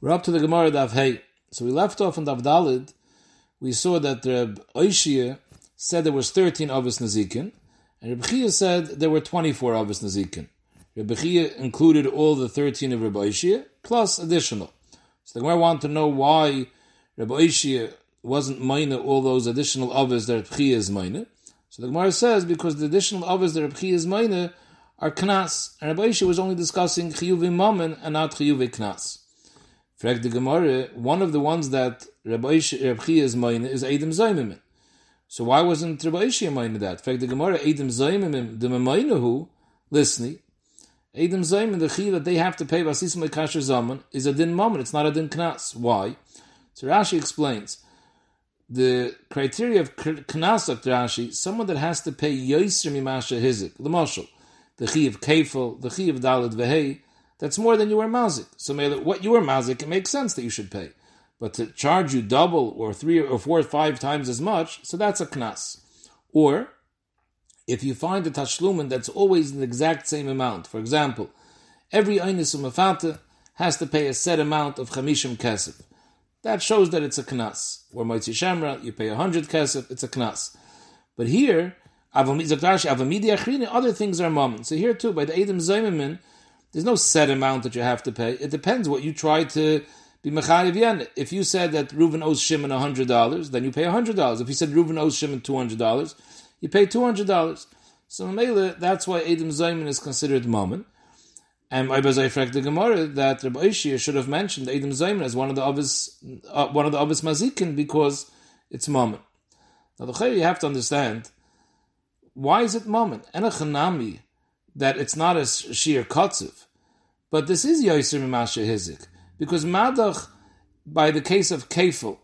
We're up to the Gemara Daf Hey. So we left off on Daf Dalid. We saw that Reb Oishia said there was 13 Avos Nazikin, and Reb Chia said there were 24 Avos Nazikin. Reb Chia included all the 13 of Reb Oishia, plus additional. So the Gemara wanted to know why Reb Oishia wasn't minor all those additional Avos that Reb Chia is minor. So the Gemara says because the additional Avos that Reb Chia is minor are Knas, and Reb Oishia was only discussing Chiyuvi Mammon and not Chiyuvi Knas. Frag the Gemara, one of the ones that Rabbi Chia is mine is Adam Zaymimim. So why wasn't Rabbi Ishia mine that? Frag the Gemara, Adam Zaymimim, the Mamayna who, listening, Adam Zaymim, the Chi that they have to pay Vasisim Kasher Zaman is a din moment, it's not a din knas. Why? So Rashi explains, the criteria of knas of Rashi, someone that has to pay Yoisr Mimasha Hizik, the Moshel, the Chi of Kefil, the Chi of Dalit Vehei, that's more than you were mazik. So what you were mazik, it makes sense that you should pay. But to charge you double or three or four or five times as much, so that's a knas. Or if you find a tashlumin that's always the exact same amount, for example, every einis umafata has to pay a set amount of chamishim kesef. That shows that it's a knas. Or moitzi shamra, you pay a hundred kesef, it's a knas. But here, other things are mom. So here too, by the Adam Zaymimin, there's no set amount that you have to pay. It depends what you try to be mechayiv. If you said that Reuven owes Shimon hundred dollars, then you pay hundred dollars. If you said Reuven owes Shimon two hundred dollars, you pay two hundred dollars. So Mele, that's why Adam Zayman is considered moment. And I Bazai the Gemara that Rabbi Ishia should have mentioned Adam Zayman as one of the obvious uh, one of the obvious mazikin because it's moment. Now the you have to understand why is it moment? Enachanami that it's not a sheer kotziv. But this is Yosef Mimasha Hizik. Because Madach, by the case of Kefil,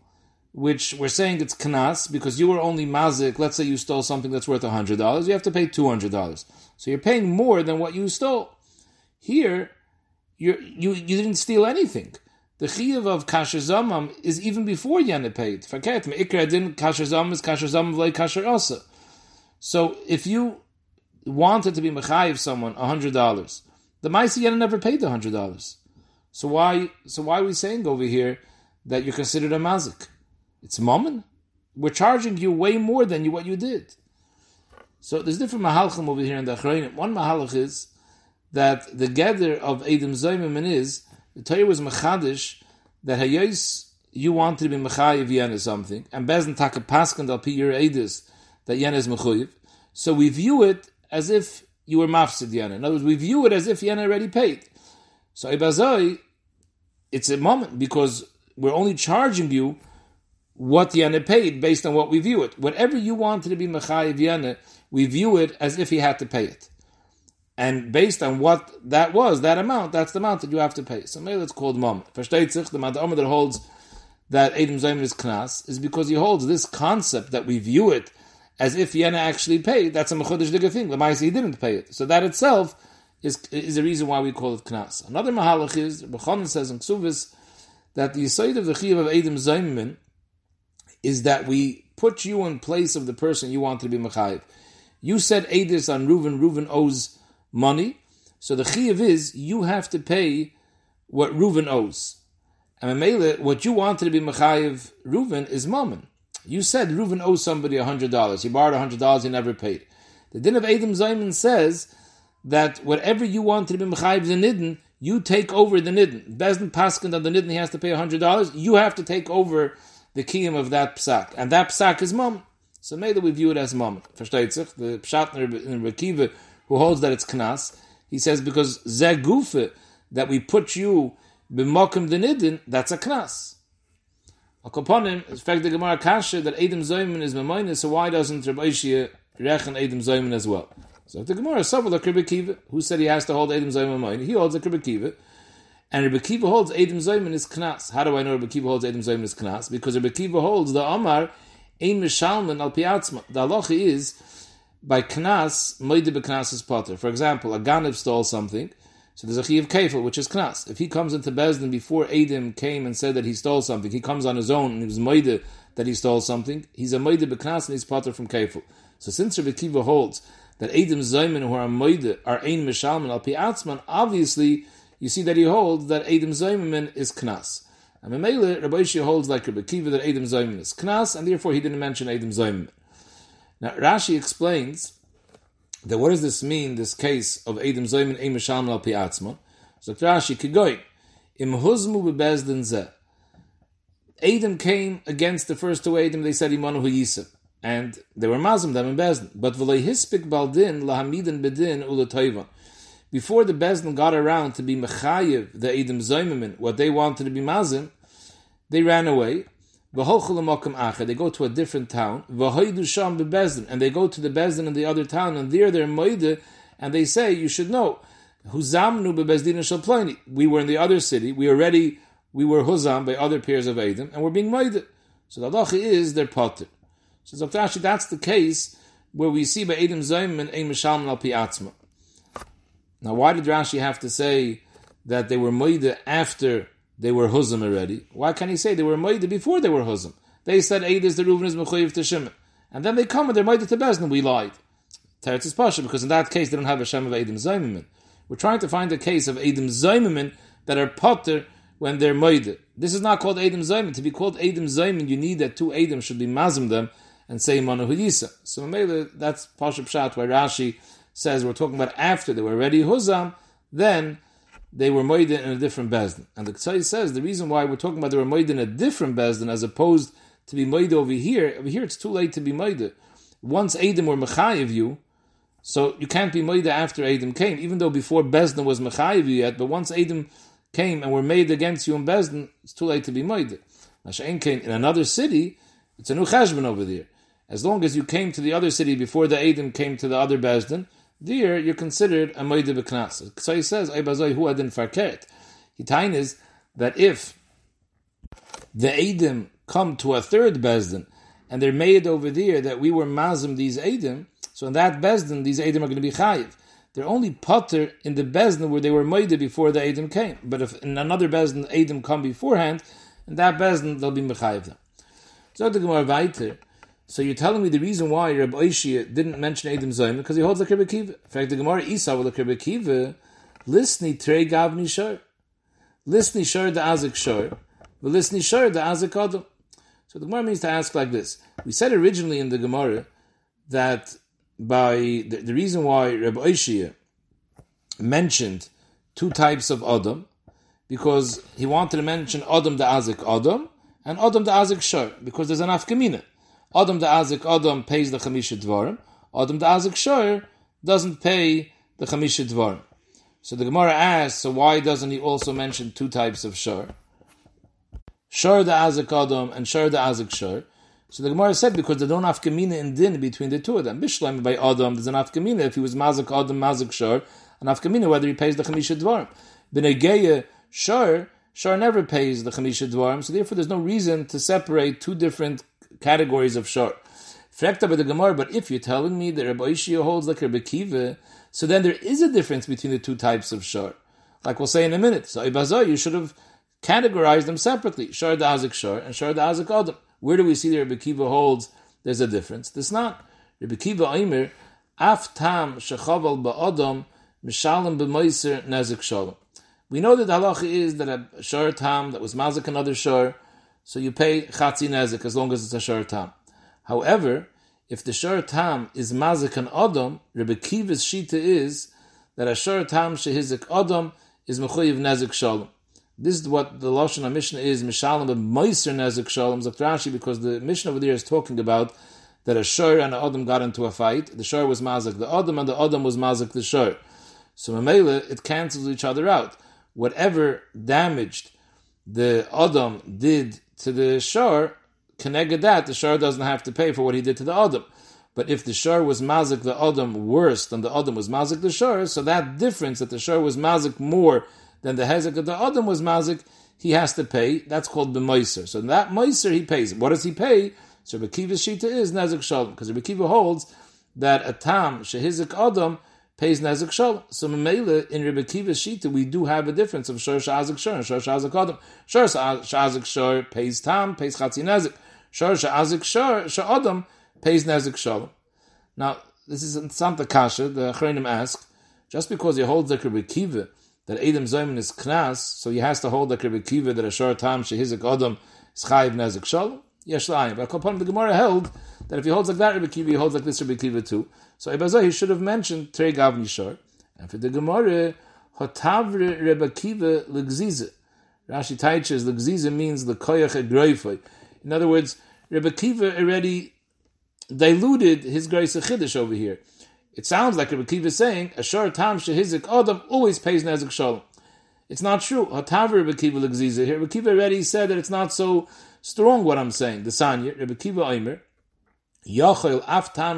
which we're saying it's Knas, because you were only Mazik, let's say you stole something that's worth $100, you have to pay $200. So you're paying more than what you stole. Here, you you you didn't steal anything. The chiyuv of kasher zamam is even before yana paid. Faket meikra din kasher zamam is kasher zamam v'lei kasher asa. So if you wanted to be mechayiv someone hundred dollars, the Maisi never paid the hundred dollars. So why so why are we saying over here that you're considered a mazik? It's mammon. We're charging you way more than you what you did. So there's different mahalchim over here in the Achrayim. One mahalach is that the gather of Adam Zaymimin is the Torah was machadish that hayos you wanted to be mechayiv yen something, and bezin taka paskan al pi your edis that yen is mechayiv. So we view it as if you were mafsid yana. In other words, we view it as if yana already paid. So ibazoi, it's a moment because we're only charging you what yana paid based on what we view it. Whatever you wanted to be mechayiv yana, we view it as if he had to pay it. And based on what that was, that amount, that's the amount that you have to pay. So maybe it's called mom. Versteht the Madama that holds that Adam Zayman is knas is because he holds this concept that we view it as if Yena actually paid, that's a mechudesh diga thing. Lemaisa he didn't pay it. So that itself is is the reason why we call it knas. Another mahalach is Bechonin says in Ksuvis that the side of the chiyuv of Adam Zaymin is that we put you in place of the person you want to be mechayiv. You said Adis on Reuven, Reuven owes money, so the chiyuv is you have to pay what Reuven owes. And Mele, what you wanted to be mechayiv Reuven is mammon. You said Reuven owes somebody $100. He borrowed $100, he never paid. The din of Adam Zayman says that whatever you want to be Mechayiv the Nidden, you take over the Nidden. Bezdin Paskin on the Nidden, he has to pay $100. You have to take over the kiyum of that psak. And that psak is mom. So maybe we view it as mom. The Pshatner in Rekiva, who holds that it's knas, he says because zegufe, that we put you b'mokim the nidin, that's a knas. Akoponim, it's fact the Gemara Kasha that Adam Zoyman is Mamoyne, so why doesn't Rabbi Ishia rechen Adam Zoyman as well? So the Gemara is Sabal Rabbi Kiva, who said he has to hold Adam Zoyman Mamoyne, he holds a Rabbi Kiva, and Rabbi Kiva holds Adam Zoyman is Knas. How do I know Rabbi Kiva holds Adam Zoyman is Knas? Because Rabbi Kiva holds the Omar, Ein Mishalman al Piatzma. The halacha is, by Knas, Moide be Knas is Potter. For example, a Ganav stole something, so there's a chi of kefil, which is knas. If he comes into Bezdin before Adim came and said that he stole something, he comes on his own and he was moide that he stole something, he's a moide beknas and he's potter from kefil. So since Rabbi Kiva holds that Adim Zayman who are moide are ein mishalman al piatzman, obviously you see that he holds that Adim Zaymimin is Knas. And Mamela, Rabbi Ishia holds like Rabbi Kiva that Adim Zaymimin is Knas, and therefore he didn't mention Adim Zaymimin. Now Rashi explains that what does this mean, this case of Adam Zaymin Ein Mishalman al Piatzma? So Rashi, Kigoy, Im Huzmu bebezdin zeh. Adam came against the first two Adam, they said Imanu Hu and they were Mazim them in Bezdin. But v'lei hispik baldin lahamidin bedin ulatoiva. Before the Bezdin got around to be Mechayev, the Adam Zaymimin, what they wanted to be Mazim, they ran away. They go to a different town. And they go to the Bezdin in the other town, and there they're Moide, and they say, You should know, We were in the other city, we already we were Huzam by other pairs of Adam, and we're being Moide. So the halacha is they're potter. So Zaktashi, that's the case where we see by Adam Zayim and Ein Mishalman al Piatzma. Now, why did Rashi have to say that they were Moide after they were Huzam already. Why can't he say they were Maida before they were Huzam? They said Eid is the Reuven is Mechoyev to Shimon. And then they come and they're Maida to Bezdin, we lied. Teretz is Pasha, because in that case they don't have a Shem of Edim Zaymimin. We're trying to find a case of Edim Zaymimin that are Potter when they're Maida. This is not called Edim Zaymin. To be called Edim Zaymin, you need that two Edim should be Mazim them and say Manu Huyisa. So Mele, that's Pasha Pshat, where Rashi says we're talking about after they were already Huzam, then they were made in a different bezdin. And the Ksai says the reason why we're talking about they were made in a different bezdin as opposed to be made over here, over here it's too late to be made. Once Adam were Mechayiv you, so you can't be made after Adam came, even though before Bezdin was Mechayiv you yet, but once Adam came and were made against you in Bezdin, it's too late to be made. Masha'en came in another city, it's a new cheshbon over there. As long as you came to the other city before the Adam came to the other Bezdin, there you're considered a moide beknas. So he says, "Aybazoi hu adin farkeret." Hitain is that if the Adim come to a third bezdin and they're made over there that we were mazim these Adim, so in that bezdin these Adim are going to be chayiv. They're only potter in the bezdin where they were moide before the Adim came. But if in another bezdin Adim come beforehand, in that bezdin they'll be mechayiv them. So the Gemara weiter. So you're telling me the reason why Rabbi Oishia didn't mention Adam Zayim because he holds the Rabbi Kiva. In fact, the Gemara Isa will the Rabbi Kiva, listni trey gavni shor. Listni shor the azik shor. Listni shor the azik adam. So the Gemara means to ask like this. We said originally in the Gemara that by the, the reason why Rabbi Oishia mentioned two types of Adam, because he wanted to mention Adam the Azik Adam and Adam the Azik Shor, because there's an Afkamina. Adam the Azik Adam pays the Chamisha Dvarim. Adam the Azik Shor doesn't pay the Chamisha Dvarim. So the Gemara asks, so why doesn't he also mention two types of Shor? Shor the Azik Adam and Shor the Azik Shor. So the Gemara said because they don't have kamina in din between the two of them. Bishlam by Adam, there's an afkamina if he was mazik Adam, mazik Shor, an afkamina whether he pays the Chamisha Dvarim. B'negeya Shor, Shor never pays the Chamisha Dvarim, so therefore there's no reason to separate two different categories of shor. Frekta by the Gemara, but if you're telling me that Rabbi Ishia holds like Rabbi Kiva, so then there is a difference between the two types of shor. Like we'll say in a minute. So Ibazah, you should have categorized them separately. Shor da Azik shor and shor Azik adam. Where do we see that Rabbi Kiva holds there's a difference? There's not. Rabbi Kiva Aimer, af tam shechaval ba'adam, mishalim b'moiser nezik shalom. We know that the halacha is that a shor tam that was mazik another shor, so you pay chatzi nezik as long as it's a shor tam. However, if the shor tam is mazik and adam, Rebbe Kiva's shita is that a shor tam shehizik adam is mechuyev nezik shalom. This is what the Lashon Mishnah is, Mishalom of Meiser Nezik Shalom Zaktrashi, because the Mishnah over there is talking about that a Shor and an Adam got into a fight. The Shor was Mazik the Adam, and the Adam was Mazik the Shor. So Mamela, it cancels each other out. Whatever damaged the Adam did to the shor, connected that, the shor doesn't have to pay for what he did to the Adam. But if the shor was mazik the Adam worse than the Adam was mazik the shor, so that difference that the shor was mazik more than the hezek of the Adam was mazik, he has to pay. That's called the meiser. So that meiser he pays. What does he pay? So Rekiva's shita is nezik shalom because Rekiva holds that a tam shehizik Adam pays Nezik Shalom. So Mamela, in Rebbe Kiva's Shita, we do have a difference of Shor Shazik Shor and Shor Shazik Adam. Shor Shazik Shor pays Tam, pays Chatzi Nezik. Shor Shazik Shor, Shor pays Nezik Shalom. Now, this is in Santa Kasha, the Achrenim ask, just because he holds like Rebbe Kiva, that Adam Zayman is Knas, so he has to hold like Rebbe Kiva that a short time Shehizik Adam is Chayiv Nezik Shalom. Yesh. But upon the Gemara held that if he holds like that Rebbe Kiva, he holds like this Rebbe Kiva too. So Ibazah, he should have mentioned Trey Shor. And for the Gemara, Hotavre Rebbe Kiva. Rashi Taiches, Legziza means the Koyach Egroifoi. In other words, Rebbe already diluted his grace Chiddush over here. It sounds like Rebbe Kiva is saying, Ashar Tam Shehizik Adam always pays Nezik Shalom. It's not true. Hatav Rebbe Kiva. Here, Rebbe already said that it's not so strong what I'm saying. The Sanya, Rebbe Kiva Omer, Yachel Aftam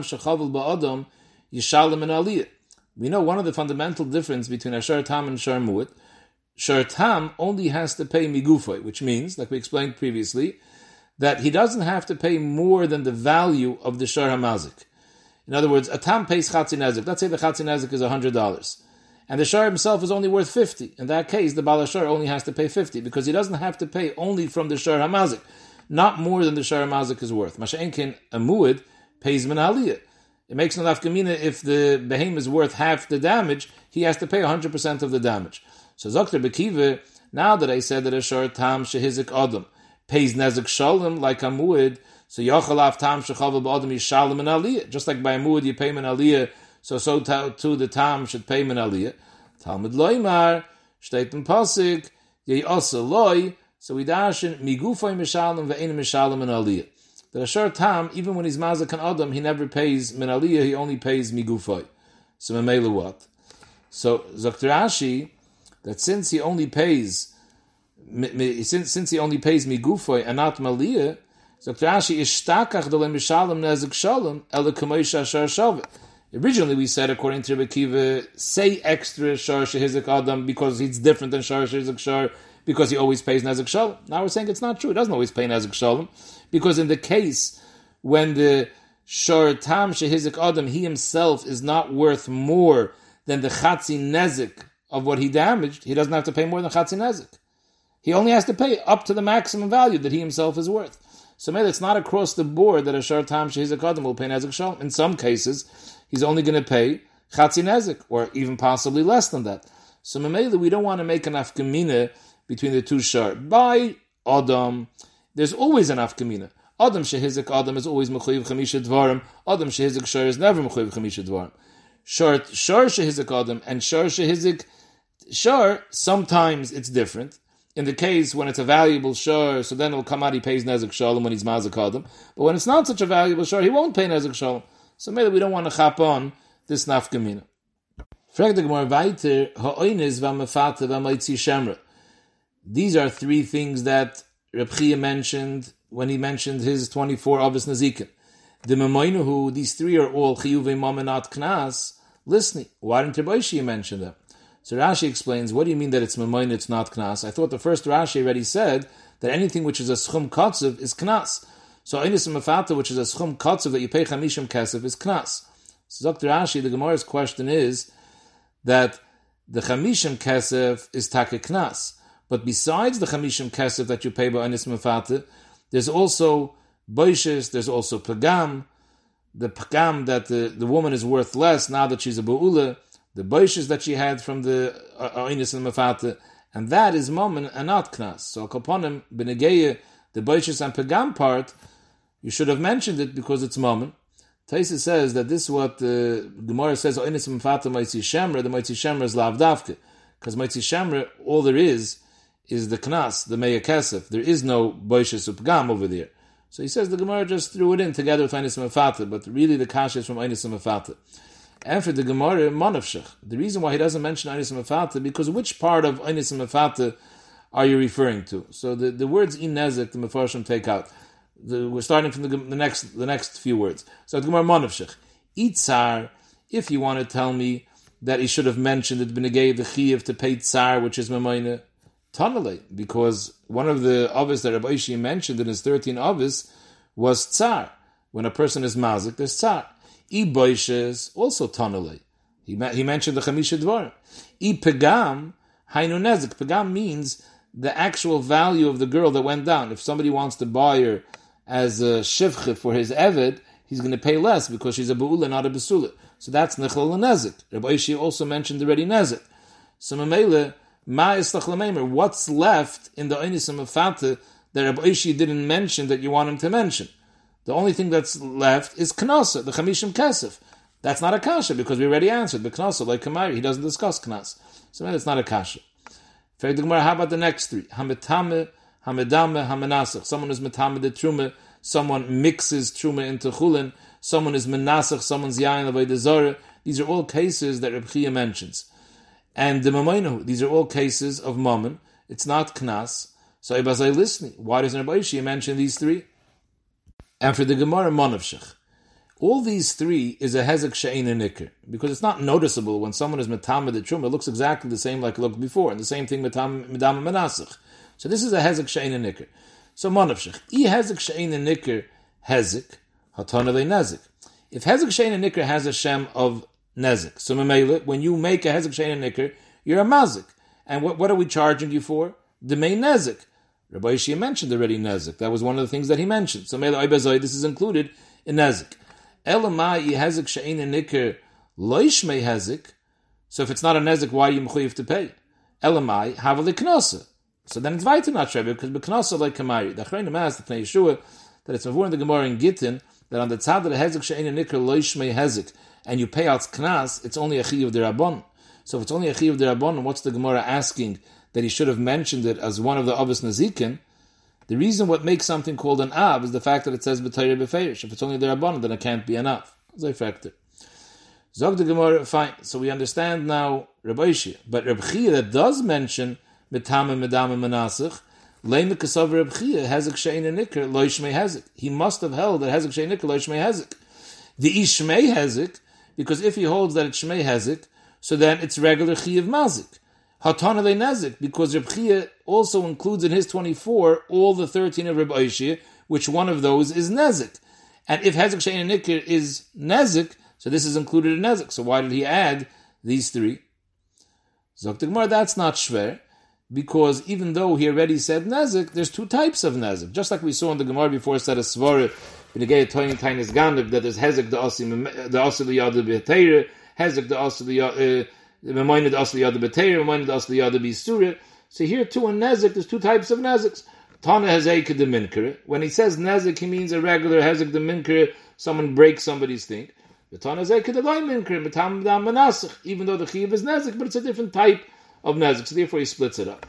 Ba'adam Yishalem and Aliyah. We know one of the fundamental difference between Ashar Tam and Shar Mu'at. Shar Tam only has to pay Migufay, which means, like we explained previously, that he doesn't have to pay more than the value of the Shar Hamazik. In other words, a Tam pays Chatzin Nezik. Let's say the Chatzin Nezik is $100. And the Shar himself is only worth 50. In that case, the Balashar only has to pay 50 because he doesn't have to pay only from the Shar Hamazik not more than the Shara Mazik is worth. Masha'enkin, a muad pays Manaliyah. It makes no nafkamina if the behem is worth half the damage, he has to pay 100% of the damage. So Dr. Bekiva, now that I said that a short tam shehizik adam pays nezik shalom like a so yachalav tam shechavel ba'adam yishalom and aliyah. Just like by a muad you pay man aliyah, so so too the tam should pay man aliyah. Talmud loymar, steht in Pasik, ye also loy, so we dashin migufay mishalim ve'in mishalim and aliyah. That a short time, even when he's mazak an adam, he never pays min aliyah, he only pays migufay. So memela what? So Dr. Ashi, that since he only pays since, since he only pays migufay and not maliyah, Dr. Ashi ishtakach dole mishalim nezik shalom ele kamoisha shar shavet. Originally, we said, according to Rebbe Kiva, say extra shar shehizik adam because it's different than shar shehizik shar because he always pays Nezik Shalom. Now we're saying it's not true. He doesn't always pay Nezik Shalom because in the case when the Shor Tam Shehizik Adam, he himself is not worth more than the Chatzi Nezik of what he damaged, he doesn't have to pay more than Chatzi Nezik. He only has to pay up to the maximum value that he himself is worth. So maybe it's not across the board that a Shor Tam Shehizik Adam will pay Nezik Shalom. In some cases, he's only going to pay Chatzi Nezik, or even possibly less than that. So Mamela, we don't want to make an afkamina between the two shar. By Adam, there's always an afkamina. Adam shehizik Adam is always mechuyev chamisha dvarim. Adam shehizik shar is never mechuyev chamisha dvarim. Shar shar shehizik Adam and shar shehizik shar. Sometimes it's different. In the case when it's a valuable shar, so then it'll come out he pays nezik shalom when he's mazik Adam. But when it's not such a valuable shar, he won't pay nezik shalom. So maybe we don't want to chap on this nafkamina. Frag the Gemara weiter, ha'oinis v'amefate v'amaitzi shemra. These are three things that Reb Chia mentioned when he mentioned his 24 Abbas Nazikin. The Memoinuhu, these three are all Chiyuve Mamenat Knas, listening. Why didn't Rabbi mention them? So Rashi explains, what do you mean that it's Memoin, it's not Knas? I thought the first Rashi already said that anything which is a Schum Kotzev is Knas. So Einis Mefata, which is a Schum Kotzev that you pay Chamishim Kesef, is Knas. So Dr. Rashi, the Gemara's question is that the Chamishim Kesef is Take Knas. But besides the chamishim kesef that you pay by anis mefate, there's also boishes, there's also pagam, the pagam that the, the woman is worth less now that she's a ba'ula, the boishes that she had from the uh, anis and mefate, and that is moment and not knas. So kaponim benegeya, the boishes and pagam part, you should have mentioned it because it's moment. Taisa says that this is what the Gemara says, Oinis Mfata Maitzi Shemra, the Maitzi Shemra is Lavdavke. Because Maitzi Shemra, all there is, is the knas, the meya kesef. There is no boishes upgam over there. So he says the Gemara just threw it in together with Einis Mefata, but really the kasha is from Einis Mefata. And for the Gemara, Monavshach. The reason why he doesn't mention Einis Mefata, because which part of Einis Mefata are you referring to? So the, the words in Nezek, the Mefarshim take out. The, we're starting from the, the, next the next few words. So the Gemara Monavshach. Itzar, if you want to tell me that he should have mentioned it Benegay the Chiv to pay Tsar, which is Mamayna, Tanale, because one of the avis that Rabbi Ishi mentioned in his 13 avis was tsar. When a person is mazik, there's tsar. I boishes, also Tanale. He, he mentioned the Chamisha Dvar. I pegam, hainu nezik. Pegam means the actual value of the girl that went down. If somebody wants to buy her as a shivche for his eved, he's going to pay less because she's a bu'ula, not a besula. So that's nechol nezik. Rabbi Ishi also mentioned already nezik. So Mamela, What's left in the Oinisim of Fata that Rabbi Oishi didn't mention that you want him to mention? The only thing that's left is Knasa, the Chamishim Kesef. That's not a kasha because we already answered. The Knasa, like Kamari, he doesn't discuss Knas. So it's not a kasha. How about the next three? Hametame, Hamedame, Hamenasach. Someone is Metame the Truma, someone mixes Truma into Chulin, someone is Menasach, someone's Yain Avodah These are all cases that Reb Chia mentions. And the Mamoinu, these are all cases of Mammon. It's not Knas. So Ibazai listening. Why doesn't Rabbi Shia mention these three? And for the Gemara Monavshach, all these three is a Hezek She'in and Nikr, because it's not noticeable when someone is Metama the Truma, it looks exactly the same like it looked before, and the same thing Metama Menasach. So this is a Hezek She'in and Nikr. So Monavshach, I Hezek She'in and Nikr, Hezek, Hatana Le Nezik. If Hezek She'in and Nikr has a Shem of Nezik, so Memele, when you make a Hezek She'in Nikr, you're a Mazik. And what, what are we charging you for? The main Nezik. Rabbi Yishia mentioned already Nezik. That was one of the things that he mentioned. So Oibazoi, this is included in Nezik. Elamai Hezek She'in Nikr, Loishmei Hezek. So if it's not a Nezik, why are you mechuyev to pay? Elamai Havali Knosa. So then it's weiter not Shrebi, because Beknosa like Kamari. The Achreinim asked the Yeshua that it's avoiding the Gemara in Gittin that on the tzad of the Hezek She'in and Nikr, Loishmei Hezek, and you pay out Knas, it's only a Chi of the Rabbon. So if it's only a Chi of the Rabbon, what's the Gemara asking that he should have mentioned it as one of the Avos Nazikin? The reason what makes something called an Av is the fact that it says B'tayr B'feirish. If it's only the Rabban, then it can't be an Av. Zay factor. Zog the Gemara, fine. So we understand now Rabbi. But Rabbi that does mention Mitama Medama Menasach, Leim Kasav Chia, Hezek Shein and Nikr, Loishmei Hezek. He must have held that Hezek Shein Nikr, Loishmei Hezek. The Ishmei Hezek, because if he holds that it's Shmei Hezek, so then it's regular Chi of Mazik. Hatana le Nezik, because Reb Chia also includes in his 24 all the 13 of Reb Oishia, which one of those is Nezik. And if Hezek Shein Nikir is Nezik, so this is included in Nezik. So why did he add these three? Zok that's not Shver, because even though he already said Nezik, there's two types of Nezik. Just like we saw in the Gemara before, said a Svara, in the Gay Toyin Tainis Gandib, that there's Hezek the Osim, the Osim the Yad the Hezek the Osim the Reminded uh, us the other beteir, reminded us the other bisura. So here too in nezik, there's two types of neziks. Tana hezek the minker. When he says nezik, he means a regular hezek the minker. Someone breaks somebody's thing. The Tana hezek the loy minker. Matam dam manasich. Even though the chiv is nezik, but it's a different type of nezik. So therefore he splits it up.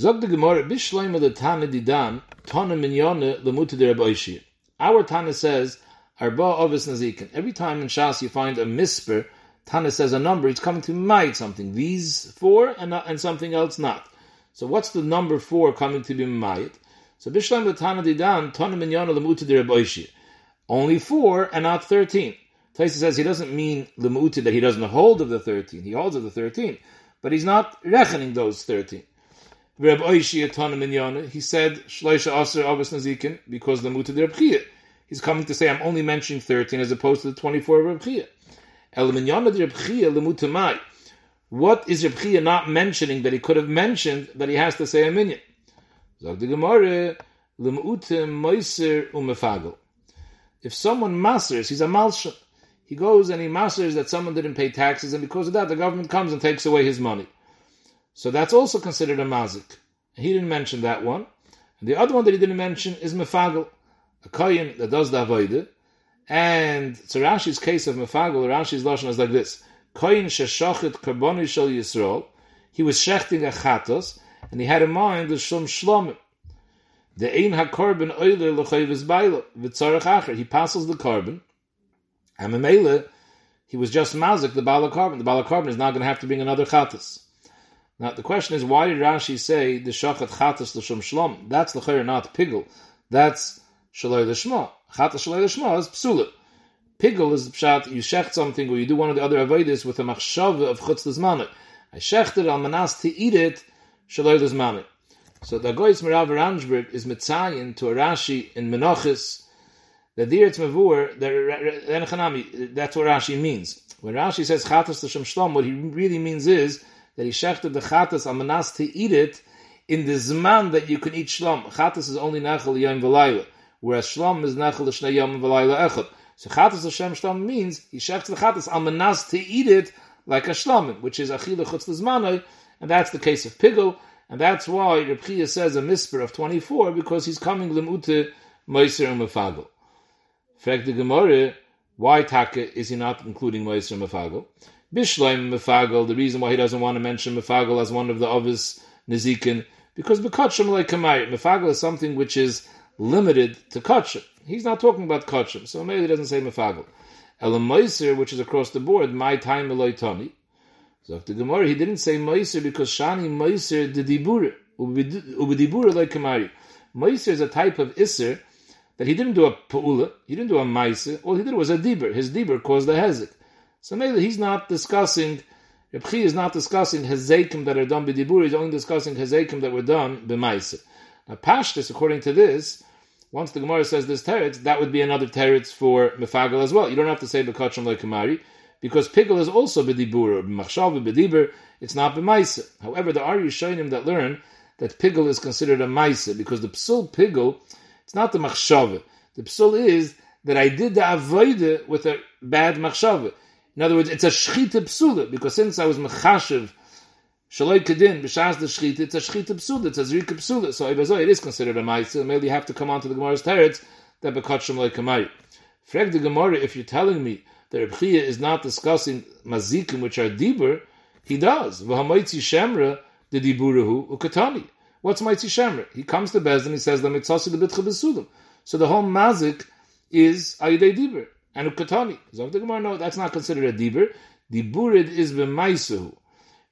Zog the Gemara, Bishloim the Tana didan, Tana minyone lemuta de Rabbi Our Tana says, Arba ovis nazikin. Every time in Shas you find a misper, Tana says a number, it's coming to might something. These four and, and something else not. So what's the number four coming to be might? So Bishlam Tana Didan, Tana Minyana Lemuta de Only four and not thirteen. Taisa says he doesn't mean Lemuta that he doesn't hold of the thirteen. He holds of the thirteen. But he's not reckoning those thirteen. Reb Oishi Tana Minyana, he said Shloisha Aser Avos Nazikin because Lemuta de He's coming to say I'm only mentioning thirteen as opposed to the twenty-four of Reb Chia. El Minyana Reb Chia Lemutamai. What is Reb Chia not mentioning that he could have mentioned that he has to say a minyan? If someone masters, he's a malsha. He goes and he masters that someone didn't pay taxes, and because of that, the government comes and takes away his money. So that's also considered a mazik. He didn't mention that one. And the other one that he didn't mention is mefagel, a kohen that does the avodah, and so Rashi's case of Mefagel, Rashi's lashon is like this: Koyin sheshachit karboni shel Yisrael. He was shechting a chatos, and he had in mind the shum shlomim. The ein hakorban oiler lechoyves baila v'tzarech acher. He passes the korban, and Memele, he was just mazik the bala korban. The bala korban is not going to have to bring another chatos. Now the question is, why did Rashi say the shachat chatos l'shum shlom? That's the not pigel. That's shaloi l'shma. Chata shalei l'shma is psula. Pigel is the pshat, you shecht something or you do one of the other avodas with a machshava of chutz l'zmanik. I shecht it al manas to eat it, shalei l'zmanik. So the Goyis Merav Ranjberg is mitzayin to a Rashi in Menachis, that there it's mavur, that's what Rashi means. When Rashi says chatas l'shem shlom, what he really means is that he shechted the chatas al manas to eat it in the zman that you can eat shlom. Chatas is only nachal yom v'layla whereas Shlom is nachal Shnei Yom V'Layla Echad. So Chatas Hashem Shlom means he shechts the Chatas al Manas to eat it like a shlamim, which is achila chutz lizmanai, and that's the case of pigel, and that's why Reb Chia says a misper of 24, because he's coming lemute moiser and mefagel. Frag the Gemara, why taka is he not including moiser and mefagel? Bishleim mefagel, the reason why he doesn't want to mention mefagel as one of the obvious nizikin, because bekotchem like kamayit, mefagel is something which is limited to kotchem. He's not talking about kotchem, so maybe he doesn't say mefagel. Elam moiser, which is across the board, my time eloy tani, the Gemara, he didn't say Meiser because Shani Meiser the Dibur, Ubedibur like Kamari. Meiser is a type of Isser that he didn't do a Pa'ula, he didn't do a Meiser, all he did was a Dibur. His Dibur caused the Hezek. So maybe he's not discussing, Reb is not discussing Hezekim that are done by Dibur, he's only discussing Hezekim that were done by Meiser. Now Pashtus, according to this, once the Gemara says this teretz, that would be another teretz for Mefagel as well. You don't have to say Bekachim like Kamari because pigel is also bedibur, machshav bedibur, it's not b'maisa. However, there are Yishonim that learn that pigel is considered a maisa, because the psul pigel, it's not the machshav. The psul is that I did the avoide with a bad machshav. In other words, it's a shchita psula, because since I was mechashiv, Shaloi kedin b'shas the shchita, it's a shchita psula, it's a zrika psula. So it is considered a ma'isa. Maybe you have to come on to the Gemara's teretz that bekotchem loy kamari. Frag the Gemara, if you're telling me that Reb is not discussing mazikim, which are dibur, he does. V'hamaitzi shemra the diburahu ukatani. What's maitzi shemra? He comes to Bez and he says the mitzasi lebitcha besulim. So the whole mazik is ayidei dibur and ukatani. Zog the Gemara, no, that's not considered a dibur. Diburid is b'maisahu.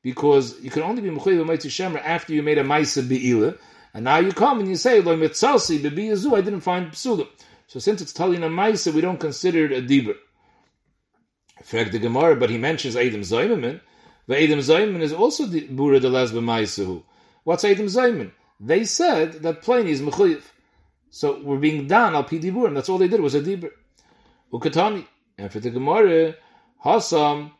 Because you can only be mechuyev maitzi shemra after you made a maisa be'ila, and now you come and you say lo mitzasi be'biyazu. I didn't find psulim. So since it's telling a maisa, we don't consider it a dibur. Frag the Gemara, but he mentions Adam Zayman. The Adam Zayman is also the Bura de Lesba Maisahu. What's Adam Zayman? They said that Pliny is Mechuyev. So we're being done al Pidi Burim. That's all they did was a Dibur. Ukatani. And for the Gemara, Hasam,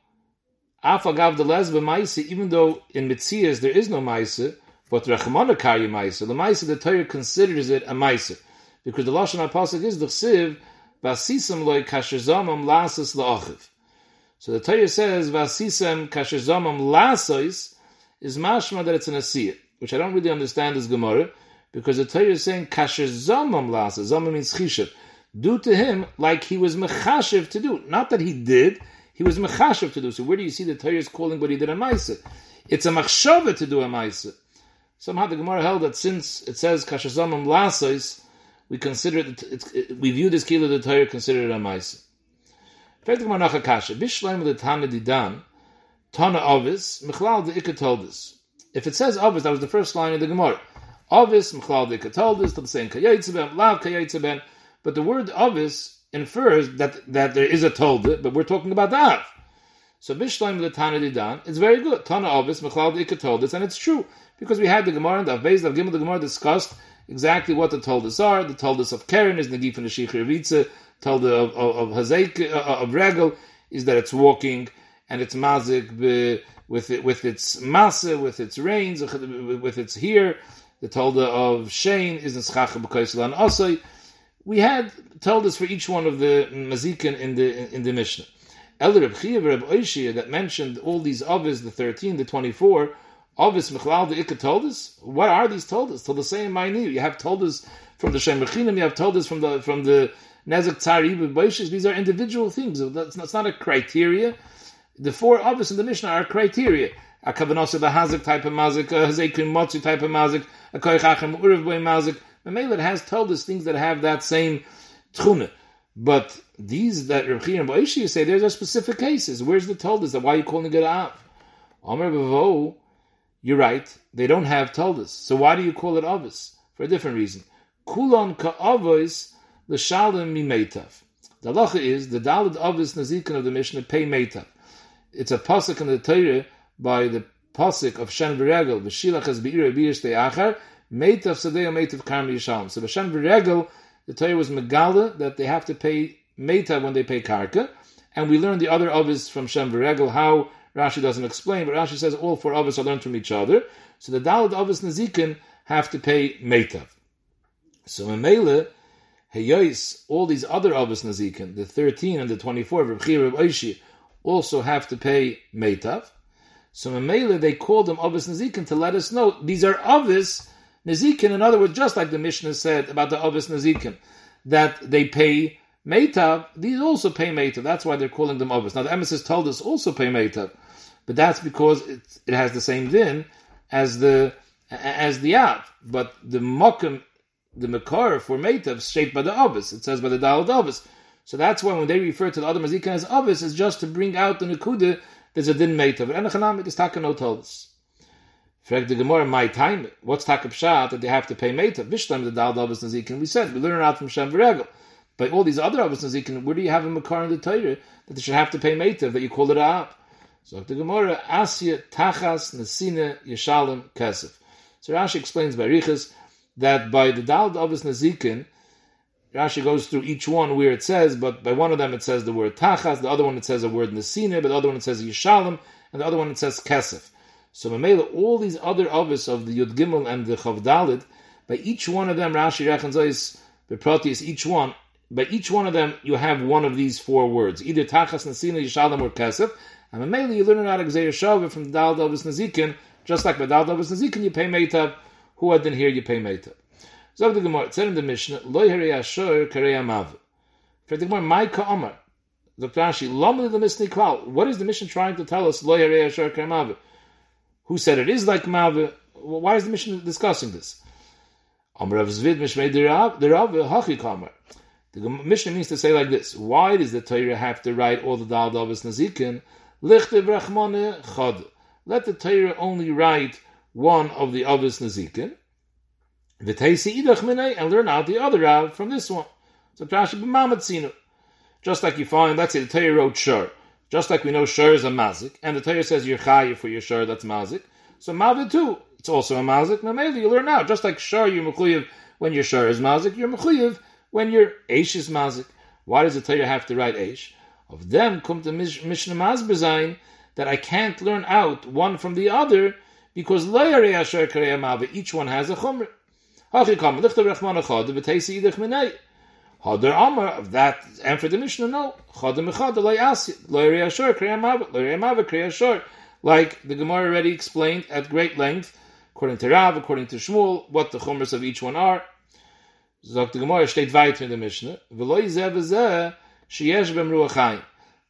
Afagav de Lesba Maisa, even though in Mitzias there is no Maisa, but Rachmana Karya Maisa, the Maisa, the Torah considers it a Maisa. Because the Lashon HaPasuk is the Chsiv, Basisam loy kashazamam lasas la'achiv. So the Torah says, Vasisem kashazamam lasois is mashma that it's an asiyah, which I don't really understand as Gemara, because the Torah is saying kashazamam lasas. Zamam means chishav. Do to him like he was mechashiv to do. Not that he did, he was mechashiv to do. So where do you see the Torah is calling what he did a maisa? It's a machshava to do a maisa. Somehow the Gemara held that since it says kashazamam lasois, we consider it, it, we view this kilo the Torah considered a maisa. Fragt man nach Akasha, Bishleim the Tana Didan, Tana Ovis, Michlal the Ikka told. If it says Ovis, that was the first line of the Gemara. Ovis, Michlal the Ikka told us, to the saying Kayayitzeben, Lav Kayayitzeben, but the word Ovis infers that, that there is a tolda, but we're talking about that. So Bishleim the Tana Didan, it's very good. Tana the Ikka told us, and it's true, because we had the Gemara and the the Gimel, the Gemara discussed exactly what the toldas are. The toldas of Karen is Nagif and the Shechir Ritza, told of of, of Hazeik uh, of Regel is that it's walking and it's mazik with it, with its masa, with its reins, with its here. The tolda of Shane is in Schacha B'Kaisel Asay. We had told us for each one of the mazikin in the in the Mishnah. Elder Reb Chiyav Reb Oishia that mentioned all these ovis, the thirteen, the twenty-four. Ovis Mechlal the Ikka told us. What are these told us? Till the same Ma'ini. You have told us from the Shem. You have told us from the from the Nezek Tzari these are individual things. That's not, not a criteria. The four obvious in the Mishnah are criteria. A kavanose the hazik type of mazik, a hazekin motzi type of mazik, a koichachem uriv boy mazik. Mamela has told us things that have that same tchune. But these that Rav and Boishi say, there's are specific cases. Where's the told us that why are you calling it av? Omer Bavo, you're right. They don't have told us. So why do you call it avis? For a different reason. Kulon ka avos l'shalim mi meitav. The halacha is the dalad avis nazikin of the Mishnah pay meitav. It's a pasuk in the Torah by the pasuk of Shen v'regel v'shilach has be'ir achar meitav sadei meitav karmi yishalom. So Shen v'regel the Torah was megala that they have to pay meitav when they pay karka, and we learn the other avis from Shem v'regel how Rashi doesn't explain, but Rashi says all four avis are learned from each other. So the dalad avis nazikin have to pay meitav. So in Mele, Heyois, all these other Avos Nazikin, the 13 and the 24, Reb Chia, Reb Oishi, also have to pay Meitav. So Mamela, they called them Avis Nazikin to let us know these are Avis Nazikin. In other words, just like the Mishnah said about the Avis Nazikin, that they pay Meitav, these also pay Meitav. That's why they're calling them Avis. Now the emissaries told us also pay Meitav, but that's because it, it has the same din as the as the Av. But the Mokum, the Makar for Meitav, shaped by the Avis. It says by the Dalad Avis. So that's why when they refer to the other Mazikin as Avis, it's just to bring out the Nakuda, there's a din Meitav. And Echanamik is Taka told us. Frag the Gemara, my time, what's Taka Pshat that they have to pay Meitav? Vishlam the Dalad Avis Nazikin, we said, we learn out from Shem Viregel. By all these other Avis Nazikin, where do you have a Makar in the Torah that they should have to pay Meitav, that you call it up? So the Gemara, Asya, Tachas, Nasina, Yeshalem, Kesef. So Rashi explains by Riches that by the Dalad Avis Nazikin, Rashi goes through each one where it says, but by one of them it says the word tachas, the other one it says the word nesina, but the other one it says yishalem, and the other one it says kesef. So Mamela, all these other avis of the Yud Gimel and the Chavdalid, by each one of them, Rashi reckons the Beprotius, each one, by each one of them, you have one of these four words, either tachas, nesina, yishalem, or kesef. And Mamela, you learn out of Gzeir from the Dal Avis Nazikin, just like by Dal Avis Nazikin, you pay Meitab, who had been here, you pay Meitab. Zog the Gemara, it said in the Mishnah, Lo Harei Ashur Karei Amav. For the Gemara, Mai Ka'amar. Zog Rashi, Lomli the Mishnah. What is the mission trying to tell us, Lo Harei Ashur Karei Amav? Who said it is like Mav? Why is the mission discussing this? The mission means to say like this, why does the Torah have to write all the Dal Davis Nazikin? Let the Torah only write one of the Avis Nazikin, and learn out the other Rav from this one. So. Just like you find, let's say the Torah wrote Shur. Just like we know Shur is a mazik, and the Torah says you're chayiv for your Shur, that's mazik. So Mavid too, it's also a mazik. Now maybe you learn out. Just like Shur, you're mechuyev when your Shur is mazik, you're mechuyev when your Aish is mazik. Why does the Torah have to write Aish? Of them come the Mishnah Mazbezain that I can't learn out one from the other because each one has a chumrah. Hadar Amar, of that, and for the Mishnah, no. Chad mechad, loy asi, loy reashor, kriya mavet, loy mavet, kriya shor. Like the Gemara already explained at great length, according to Rav, according to Shmuel, what the chumras of each one are. Sagt the Gemara steht weiter in the Mishnah, v'loy zeh v'zeh, sheyesh b'm ruachayim.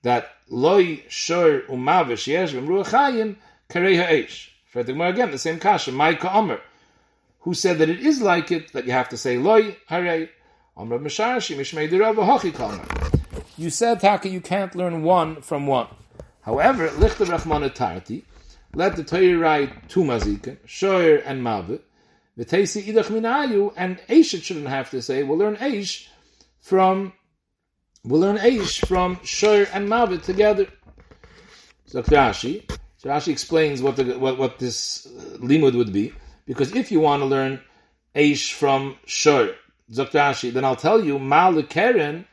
That loy shor umave sheyesh b'm ruachayim, karei ha'esh. For the Gemara again, the same kasha, Maika Amr who said that it is like it, that you have to say loy harei. You said Taka, you can't learn one from one. However, lichte rachman tarti, let the Torah write two mazikin, shoyer and mavet, v'teisi idach minayu, and Eish shouldn't have to say, we'll learn Eish from, we'll learn Eish from shoyer and mavet together. So Rashi, so Rashi explains what the what, what this uh, limud would be. Because if you want to learn Aish from Shur, Zoktashi, then I'll tell you, Mal Keren,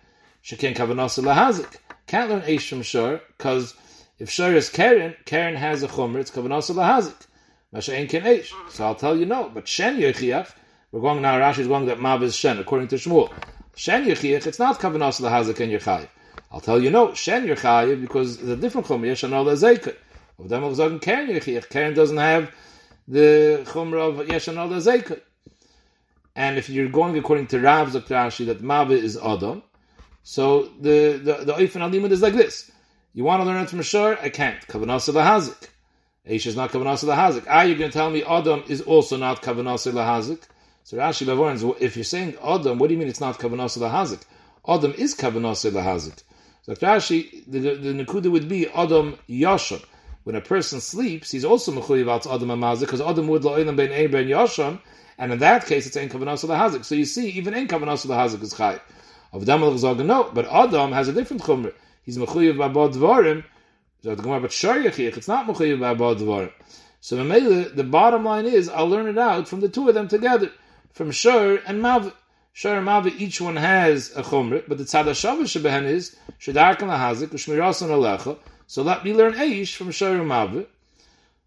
Shekin Kavanas Lahazik. Can't learn Aish from Shur, because if Shur is Keren, Keren has a Chumr, it's Kavanas Lahazik. Masha'en Ken Aish. So I'll tell you no. But Shen Yechiach, we're going now, Rashi is going that Mav is Shen, according to Shmuel. Shen Yechiach, it's not Kavanas Lahazik and Yechayiv. I'll tell you no, Shen Yechayiv, because it's a different Chumr, Yesh Anol. Of them of Keren Yechiach. Doesn't have the chumrah of yesh and all And if you're going according to Rav Rashi that Mave is Adam, so the the the Alimud is like this. You want to learn it from Shur? I can't. Kavanasa lahazik. Eish is not kavanasa lahazik. Ah, you're going to tell me Adam is also not kavanasa lahazik. So Rashi Lavorans, if you're saying Adam, what do you mean it's not kavanasa lahazik? Adam is kavanasa lahazik. So Rashi, the, the, the Nakuda would be Adam Yashon when a person sleeps, he's also mechuyev out adam amazik because adam would lo'ilam ben eber and yashon, and in that case it's ain't kavanos of kavanas lahazik. So you see, even ain't kavanos of kavanas lahazik is chayv. Of damal no, but adam has a different chumr. He's mechuyev ba'bod dvarim. So the gemara, but shariachich, it's not mechuyev ba'bod dvarim. So the bottom line is, I'll learn it out from the two of them together, from shur and mav. Shur and mav, each one has a chumr, but the tzad hashavah shebehen is shedarkan lahazik u'shmirasan alecha. So let me learn Eish from Shorim Mavit.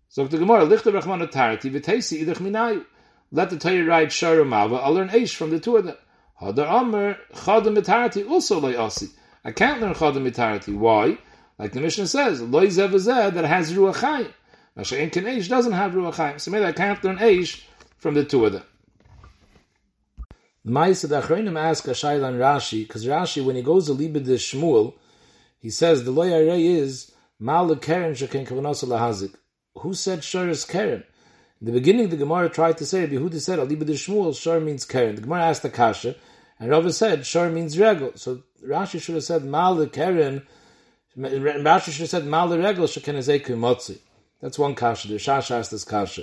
So the Gemara, Lichter Rachman Tarati, Vitesi Idach Minayu. Let the Torah write Shorim Mavit, I'll learn Eish from the two of them. Hadar Amr, Chadam Mitarati, also like Asi. I can't learn Chadam Mitarati. Why? Like the Mishnah says, loy zeh that has ruach chayim. Masha'in ken eish doesn't have ruach chayim. So maybe I can't learn eish from the two of them. The Ma'isa the Achronim ask a Shailan Rashi, because Rashi, when he goes to Libid the Shmuel, he says the loy is mal keren sheken kavanos lahazik. Who said shor is keren? In the beginning, the Gemara tried to say, Yehuda said, Alibid Shmuel, shor means keren. The Gemara asked the kasha, and Rava said, shor means regel. So Rashi should have said, mal keren, Rashi should have said, mal regel shekenazek motzi. That's one kasha. The Shash asked this kasha.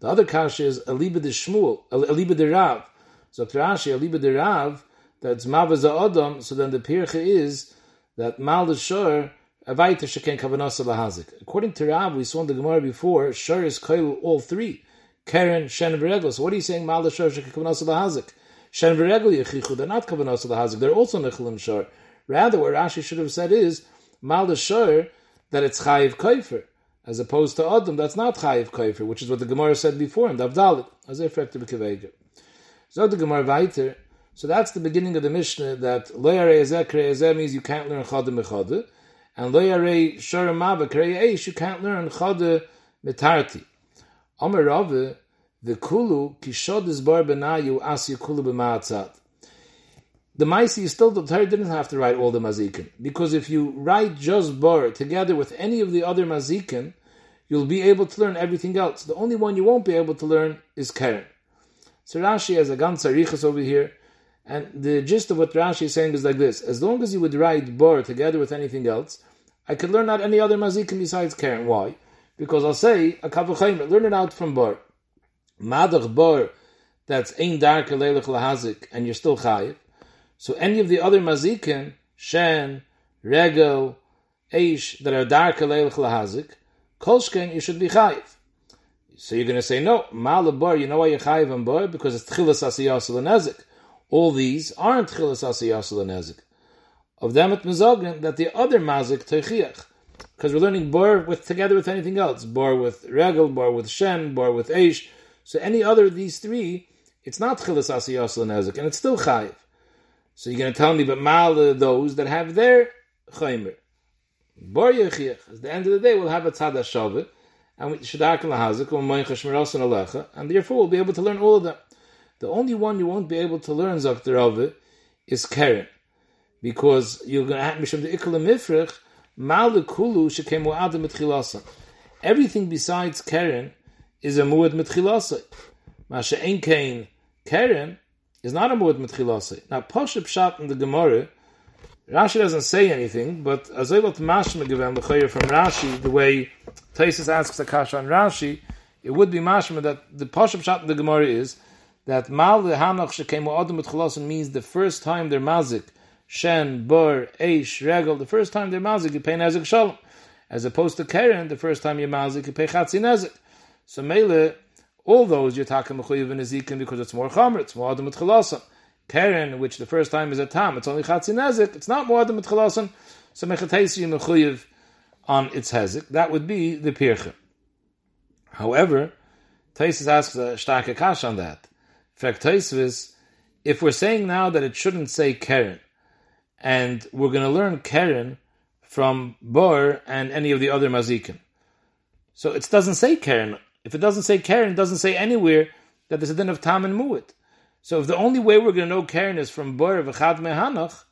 The other kasha is Alibid Shmuel, Alibid Rav. So Rashi, Alibid Rav, that's Mavaz Adam, so then the pircha is that mal shor According to Rav, we saw in the Gemara before, Shur is Kail all three. Karen, Shen, and So what are you saying, Mal Shur, Shekavanas Lahazik? Shen and Yechichu, they're not Kavanas Lahazik, they're also Nechilim Shur. Rather, what Rashi should have said is, Mal Shur, that it's Chayiv Kaifer, as opposed to Adam, that's not Chayiv Kaifer, which is what the Gemara said before in Davdalit, as if to be So the Gemara weiter, so that's the beginning of the Mishnah that Lo Yarei Ezek means you can't learn Chada Mechada and lo yarei shor mava you can't learn chode mitarti. Omer Rave, the kulu kishod is bar benayu as kulu b'ma'atzat. The Maisi is still the Torah didn't have to write all the mazikin because if you write just bar together with any of the other mazikin, you'll be able to learn everything else. The only one you won't be able to learn is Karen. So Rashi has a ganz over here. And the gist of what Rashi is saying is like this: as long as you would write bar together with anything else, I could learn out any other mazikim besides Karen. Why? Because I'll say a kavachayim, learn it out from bar. Madach bar, that's ein darke leilach lahazik, and you're still chayiv. So any of the other mazikim, shen, regel, eish, that are darke leilach lahazik, kolshken, you should be chayiv. So you're going to say, no, mal bar, you know why you're chayiv on bar? Because it's tchilas asiyas. All these aren't tchilas asiyas of them at Mizogin that the other mazik teichiach. Because we're learning bor with together with anything else. Bor with regel, bor with shen, bor with eish. So any other of these three, it's not chilas asiyas nezik, and it's still chayiv. So you're going to tell me, but mal those that have their chaymer. Bor yechiach. At the end of the day, we'll have a tzad shavit, and we shadak lahazik, alecha, and therefore we'll be able to learn all of them. The only one you won't be able to learn Zakter is Karen because you're going to have mishum the ikla mifrich malekulu shekemu adam mitchilasa. Everything besides Karen is a muad mitchilasa. Masha ein kain Karen is not a muad mitchilasa. Now Pashup shot in the Gemara. Rashi doesn't say anything, but Azaylat Mashma given the from Rashi, the way Taisus asks Akash on Rashi, it would be Mashma that the Pashup shot in the Gemara is that Mal Hanach Shekemu Adam Mitchalasan means the first time they're mazik Shen, Bor, Eish, Regel, the first time they're mazik, you pay Nezik Shalom. As opposed to Karen, the first time you're mazik, you pay Chatzi Nezik. So Mele, all those you're talking Mechuyev and Nezikin because it's more Chomer, it's more Adam Chalasan. Karen, which the first time is a Tam, it's only Chatzi Nezik, it's not more Adam Chalasan. So Mechatesi Mechuyev on its Hezik. That would be the Pircha. However, Taisus asks a starke kash on that. In fact, Taisus, if we're saying now that it shouldn't say Karen, and we're going to learn Karen from Bor and any of the other Mazikim. So it doesn't say Karen. If it doesn't say Karen, it doesn't say anywhere that there's a din of Tam and Mu'it. So if the only way we're going to know Karen is from Bor v'chad mehanach,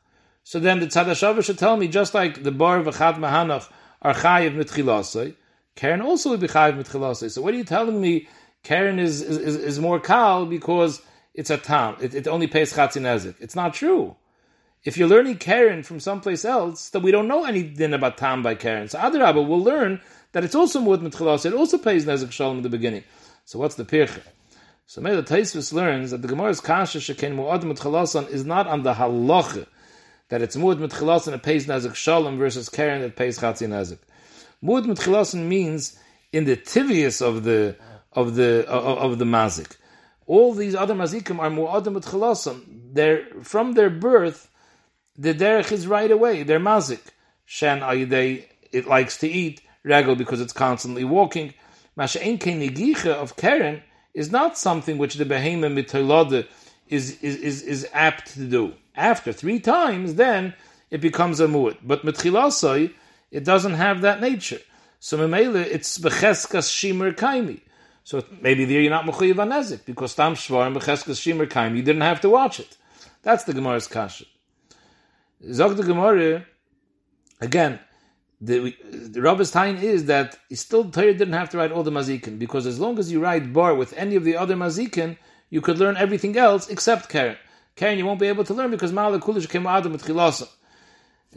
so then the Tzadashava should tell me, just like the Bor v'chad mehanach are chayiv mitchilasei, Karen also would be chayiv mitchilasei. So what are you telling me? Karen is, is, is, more kal because it's a tam. It, it only pays chatzin It's not true. If you're learning Karen from someplace else, then we don't know anything about Tam by Karen. So other Adarabba will learn that it's also Muad Mitchilas. It also pays Nezek Shalom in the beginning. So what's the Pirche? So the Taisvis learns that the Gemara's Kasha Sheken Muad Mitchilasan is not on the halacha that it's Muad Mitchilasan that pays Nezek Shalom versus Karen that pays Chatzi Nezek. Muad Mitchilasan means in the tivius of the of the of, of the mazik. All these other mazikim are mu'adim mitchilasan. They're from their birth the derech is right away. They're mazik. Shen ayidei, it likes to eat. Regel because it's constantly walking. Masha'en negicha of Karen is not something which the behema mitolode is, is, is, is apt to do. After three times, then it becomes a mu'at. But mitchilasai, it doesn't have that nature. So Memela, it's Becheskas Shimer Kaimi. So maybe there you're not Mechuyev Nezik, because Tam Shvar Becheskas Shimer Kaimi, you didn't have to watch it. That's the Gemara's Kasha. Zog the Gemara, again, the, the Rabbi's time is that he still Torah didn't have to write all the mazikin because as long as you write bar with any of the other mazikin, you could learn everything else except Karen. Karen you won't be able to learn because Ma'ala Kulish came Adam with Chilasa.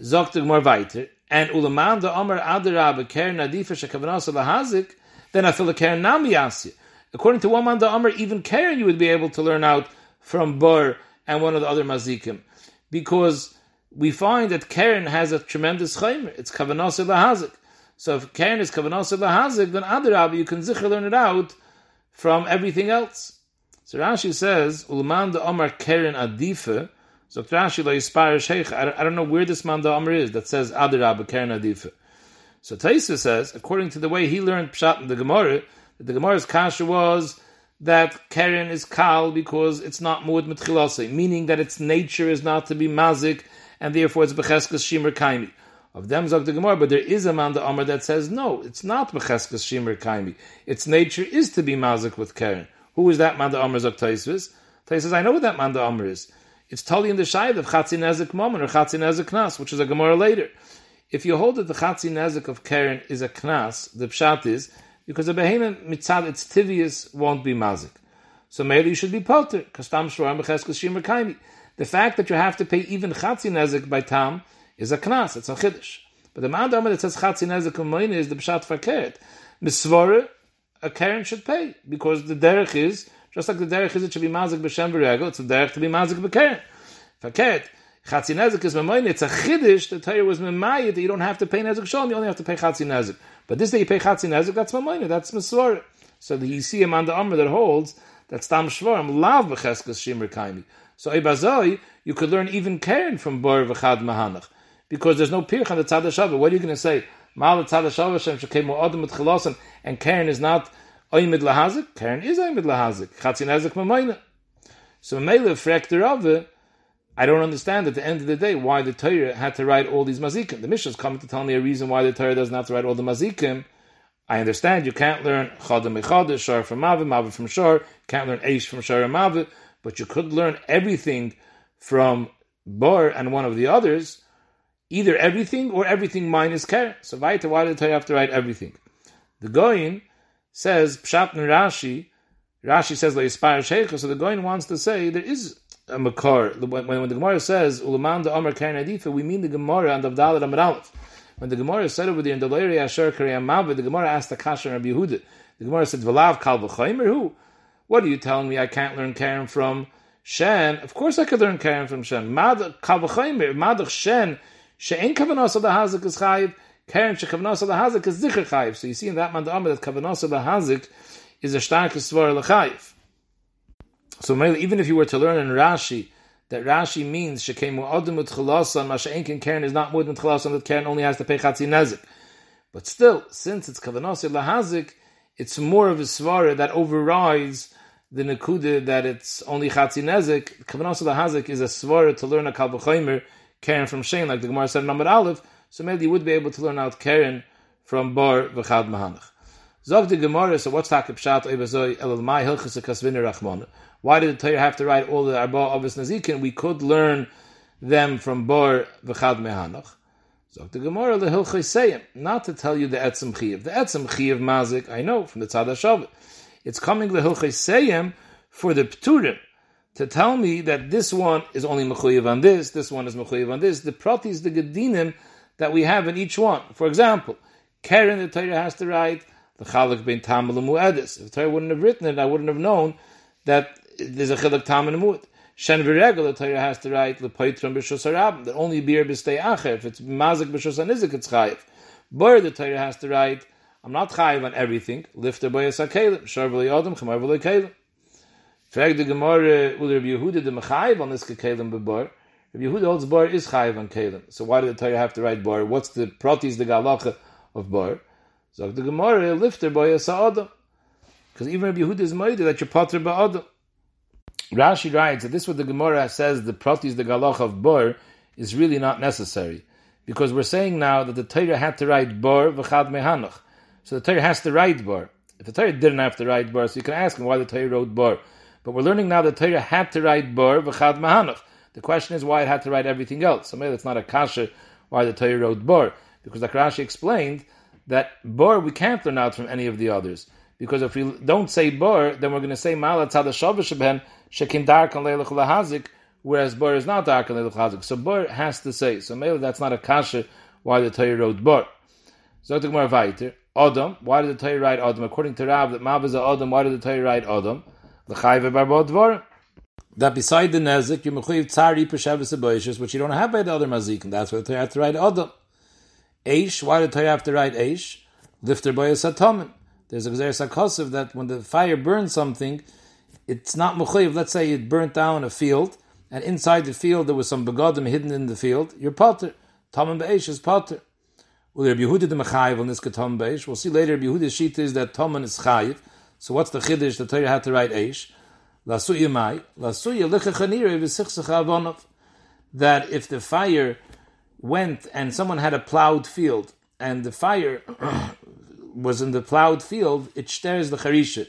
Zog the Gemara weiter and ulaman the Amar Adarab Karen Adifa Shekavanasa Lahazik, then I feel a Karen Nami Asya. According to one man the Amar, even Karen you would be able to learn out from bar and one of the other mazikim because we find that Karen has a tremendous chaymer. It's kavanasa lahazik. So if Karen is kavanasa lahazik, then Adarab, you can zikr learn it out from everything else. So Rashi says, Ulman the Omar Karen Adifa. So Rashi lo yispar sheikh. I don't know where this man the Omar is that says Adarab Karen Adifa. So Taisa says, according to the way he learned Pshat in the Gemara, that the Gemara's kasha was that Karen is kal because it's not muad mitchilase, meaning that its nature is not to be mazik and therefore it's Becheskas Shimer Kaimi. Of them Zog the Gemara, but there is a man the Amr that says no, it's not Becheskas Shimer Kaimi. Its nature is to be mazik with Karen. Who is that man the Amr Zog Taisvis? says, I know what that man the Amr is. It's totally in the Shayad of Chatzin Nezik Mammon or Chatzin Nezik Knas, which is a Gemara later. If you hold that the Chatzin Nezik of Karen is a Knas, the Pshat is, because the Behemoth mitzad its tivius won't be mazik. So maybe you should be potter, tam shvar becheskes shimer kaimi. The fact that you have to pay even chatzi nezik by tam is a knas, it's a chiddush. But the man that says chatzi nezik umoyne is the pshat fakert. Misvore, a karen should pay, because the derech is, just like the derech is it should be mazik b'shem v'regel, it's a derech to be mazik b'karen. Fakert, chatzi nezik is memoyne, it's a chiddush, the Torah was memayit, that you don't have to pay nezik shalom, you only have to pay chatzi nezik. But this day you pay chatzi nezik, that's memoyne, that's misvore. So you see a the Amr that holds that stam shvarim lav b'cheskes shimer kaimi. So Ibazoi, you could learn even Karen from Bor V'chad Mahanach. Because there's no pirch on the Tzad. What are you going to say? Mal Tzad HaShavah Shem Shekemu Mit Chilosan, and Karen is not Oymid Lahazik? Karen is Oymid Lahazik. Chatzin Ezik Mamayna. So Mele Frekter Rave, I don't understand at the end of the day why the Torah had to write all these mazikim. The Mishnah is coming to tell me a reason why the Torah doesn't have to write all the mazikim. I understand you can't learn Chadam Echad, Shar from Mavi, Mavi from Shar, can't learn Eish from Shar and Mavi, but you could learn everything from Bor and one of the others, either everything or everything minus Keren. So why did I have to write everything? The Goyin says, Pshat Rashi, Rashi says, Le'ispire Sheikha, so the Goyin wants to say there is a Makar. When, when the Gemara says, Ulaman the Amr Keren Adifa, we mean the Gemara and the Avdalat Amr Aleph. When the Gemara said over there in the Leiri Asher Kariyam Mavid, the Gemara asked the Kasha Rabbi Yehuda. The Gemara said, V'lav Kal V'chaymer, who? What are you telling me? I can't learn Karen from Shen. Of course, I could learn Karen from Shen. Madach Shen. She'en kavanos of hazik is chayiv. Karen shekavanos of the hazik is zicher chayiv. So you see in that man the that kavanos of hazik is a stark svar lechayiv. So even if you were to learn in Rashi that Rashi means shekemu adam with chalasan, masha'enkin Karen is not more than chalasan that Karen only has to pay chatzi nezik. But still, since it's kavanos of hazik, it's more of a svara that overrides the nekuda that it's only chatzi nezik. Kavanos the hazik is a svara to learn a kalvachaymer Karen from Shane, like the Gemara said in Number Aleph. So maybe you would be able to learn out Karen from Bar v'chad mahanach. Zog the Gemara. So what's takip pshat oibazoi elul mai hilchas kasviner rachmana? Why did the Torah have to write all the arba of nazikin? We could learn them from Bar v'chad mehanach. Zog the Gemara the hilchas not to tell you the etzem chiv. The etzem chiv mazik I know from the tzad. It's coming the Hilchei for the Pturim to tell me that this one is only Mechuyev on this, this one is Mechuyev on this. The Pratis, the Gedinim that we have in each one. For example, Karen, the Torah has to write the Chalak ben Tamil Mu'edis. If the Torah wouldn't have written it, I wouldn't have known that there's a Chalak Tam and Mu'ed. Shen V'regel, the Torah has to write the Poitram B'Shus Harab, that only beer b'stei acher. If it's Mazik B'Shus Anizik, it's Chayiv. Bor, the Torah has to write I'm not chayiv on everything. Lifter by a sakelim. Sharvali adam, chamar v'le kelim. Frag the Gemara, uh, will Rabbi Yehuda the mechayiv on this kelim bebar? Rabbi Yehuda holds bar is chayiv on kelim. So why did the Torah have to write bar? What's the pratis, the galacha of bar? So the Gemara, uh, lifter by a sa'adam. Because even Rabbi Yehuda is made that you're patra ba'adam. Rashi writes that this what the Gemara says the pratis, the galacha of bar is really not necessary. because we're saying now that the Torah had to write bor v'chad mehanach. So the Torah has to write bar. If the Torah didn't have to write bar, so you can ask him why the Torah wrote bar. But we're learning now that the Torah had to write bor v'chad mehanach. The question is why it had to write everything else. So maybe it's not a kasha why the Torah wrote bar, because the Rashi explained that bar we can't learn out from any of the others. Because if we don't say bar, then we're going to say malat tzad shekin dark and leilach lahazik, whereas bar is not dark and leilach lahazik. So bar has to say. So maybe that's not a kasha why the Torah wrote bar. More weiter. Adam, why did the Torah write Adam? According to Rav, that Mav is Adam, why did the Torah write Adam? That beside the Nezik, you mechuyev tzari peshavis which you don't have by the other mazik, and that's why the Torah have to write Adam. Eish, why did the Torah have to write Eish? Lifter boy satomen. There's a Gzer Sakosiv that when the fire burns something, it's not mechuyev. Let's say it burnt down a field, and inside the field there was some begodim hidden in the field. You're potter. Tamim be'esh is potter. Well, Rabbi Yehuda the Mechayiv on this Beish. We'll see later. Rabbi Yehuda's sheet is that Toman is Chayiv. So what's the Chiddush? The Torah had to write Eish. Lasuya. That if the fire went and someone had a plowed field and the fire was in the plowed field, it stirs the Charisha.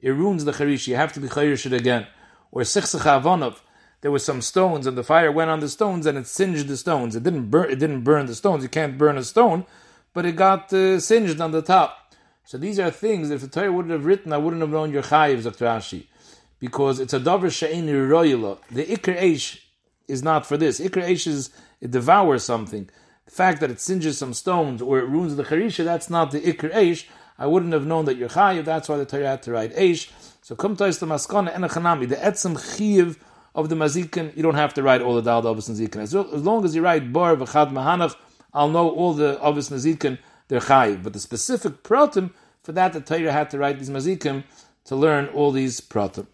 It ruins the Charisha. You have to be Charisha again. Or Sichsecha Avonov there were some stones, and the fire went on the stones, and it singed the stones. It didn't burn. It didn't burn the stones. You can't burn a stone, but it got uh, singed on the top. So these are things. If the Torah wouldn't have written, I wouldn't have known your chayiv, Dr. Rashi, because it's a davar she'eni royla. The ikr eish is not for this. Ikr eish is it devours something. The fact that it singes some stones or it ruins the charisha, that's not the ikr eish. I wouldn't have known that you're chayiv. That's why the Torah had to write eish. So come to the maskana and the etzem chiv of the mazikin, you don't have to write all the dal avos nazikin. As, as long as you write bar v'chad mahanach, I'll know all the avos nazikin, they're chayiv. But the specific pratim, for that the Torah had to write these mazikim to learn all these pratim.